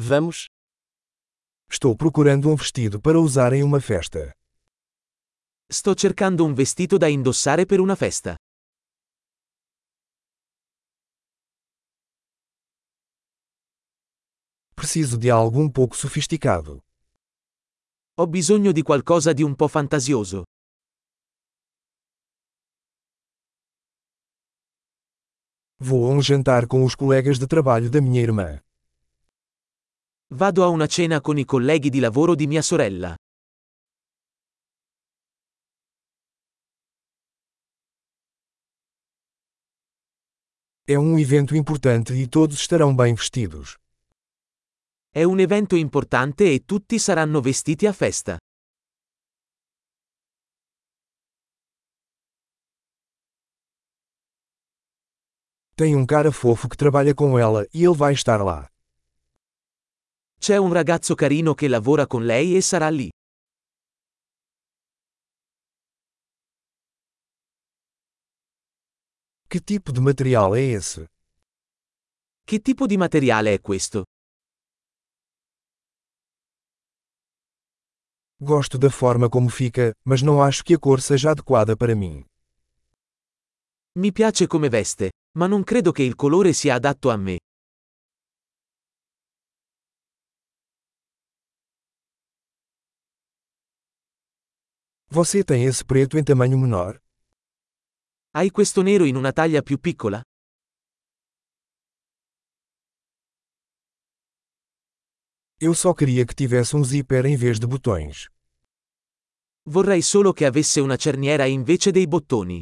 Vamos? Estou procurando um vestido para usar em uma festa. Sto cercando un vestito da indossare per una festa. Preciso de algo um pouco sofisticado. Ho bisogno di qualcosa di un po' fantasioso. Vou a um jantar com os colegas de trabalho da minha irmã. Vado a una cena con i colleghi di lavoro di mia sorella. É um evento importante e todos estarão bem vestidos. È un evento importante e tutti saranno vestiti a festa. Tem um cara fofo que trabalha com ela e ele vai estar lá. C'è un ragazzo carino che lavora con lei e sarà lì. Que tipo de material é esse? Che tipo di materiale è questo? Gosto da forma como fica, mas não acho que a cor seja adequada para mim. Mi piace come veste, ma non credo che il colore sia adatto a me. Você tem esse preto em tamanho menor? Hai questo nero in una taglia più piccola? Eu só queria que tivesse um zíper em vez de botões. Vorrei solo che avesse una cerniera invece dei bottoni.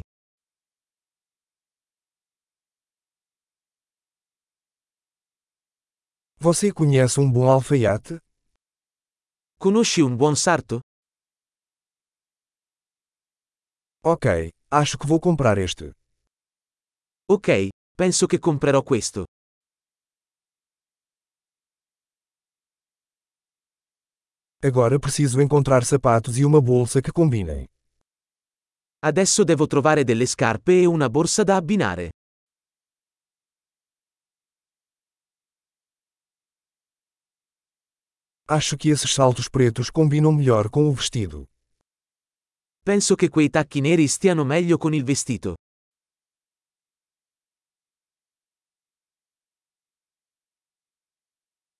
Você conhece um bom alfaiate? Conosci un buon sarto? Ok, acho que vou comprar este. Ok, penso che comprerò questo. Agora preciso encontrar sapatos e uma bolsa que combinem. Adesso devo trovare delle scarpe e una borsa da abbinare. Acho que esses saltos pretos combinam melhor com o vestido. Penso che quei tacchi neri stiano meglio con il vestito.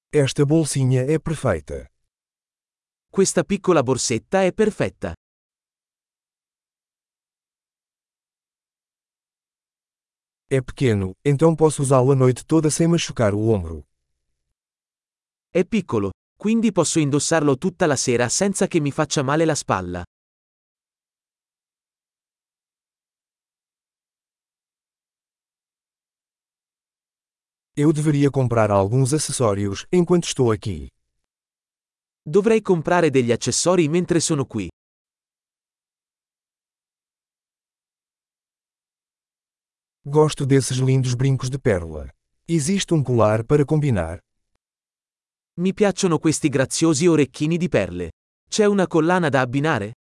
Esta bolsinha é perfeita. Questa piccola borsetta è perfetta. É pequeno, então posso usá-lo a noite toda sem machucar o ombro. È piccolo, quindi posso indossarlo tutta la sera senza che mi faccia male la spalla. Eu deveria comprar alguns acessórios enquanto estou aqui. Dovrei comprare degli accessori mentre sono qui. Gosto desses lindos brincos de pérola. Existe um colar para combinar? Mi piacciono questi graziosi orecchini di perle. C'è una collana da abbinare?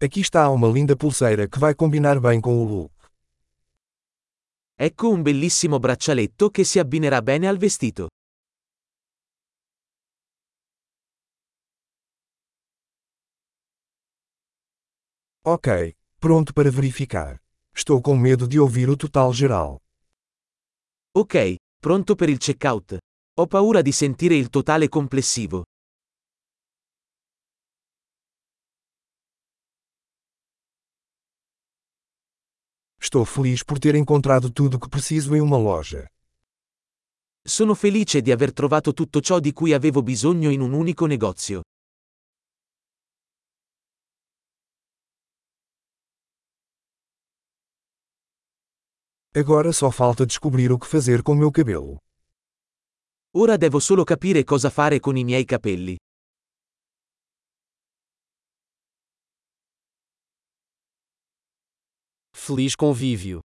Aqui está uma linda pulseira que vai combinar bem com o look. Ecco un bellissimo braccialetto che si abbinerà bene al vestito. Ok, pronto para verificar. Estou com medo de ouvir o total geral. Ok, pronto per il checkout. Ho paura di sentire il totale complessivo. Estou feliz por ter encontrado tudo o que preciso em uma loja. Sono felice di aver trovato tutto ciò di cui avevo bisogno in un unico negozio. Agora só falta descobrir o que fazer com meu cabelo. Ora devo solo capire cosa fare con i miei capelli. Feliz convívio!